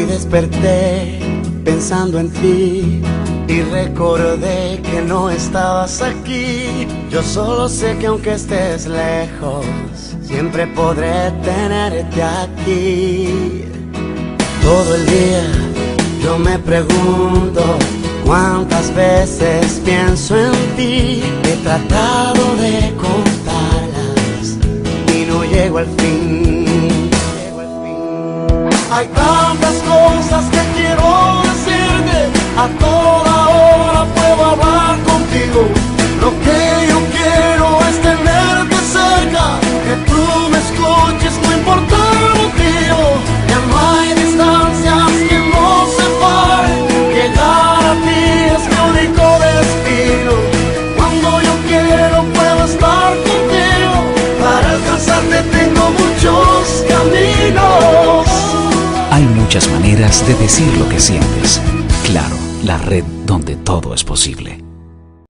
desperté pensando en ti y recordé que no estabas aquí. Yo solo sé que aunque estés lejos, siempre podré tenerte aquí. Todo el día yo me pregunto cuántas veces pienso en ti. He tratado de contarlas y no llego al fin. Hay tantas cosas que quiero decirte, a toda hora puedo hablar contigo. Lo que yo quiero es tenerte cerca, que tú me escuches, no importa el motivo. Ya no hay distancias que nos separen, llegar a ti es mi único destino. Cuando yo quiero puedo estar contigo, para alcanzarte tengo muchos caminos. Hay muchas maneras de decir lo que sientes. Claro, la red donde todo es posible.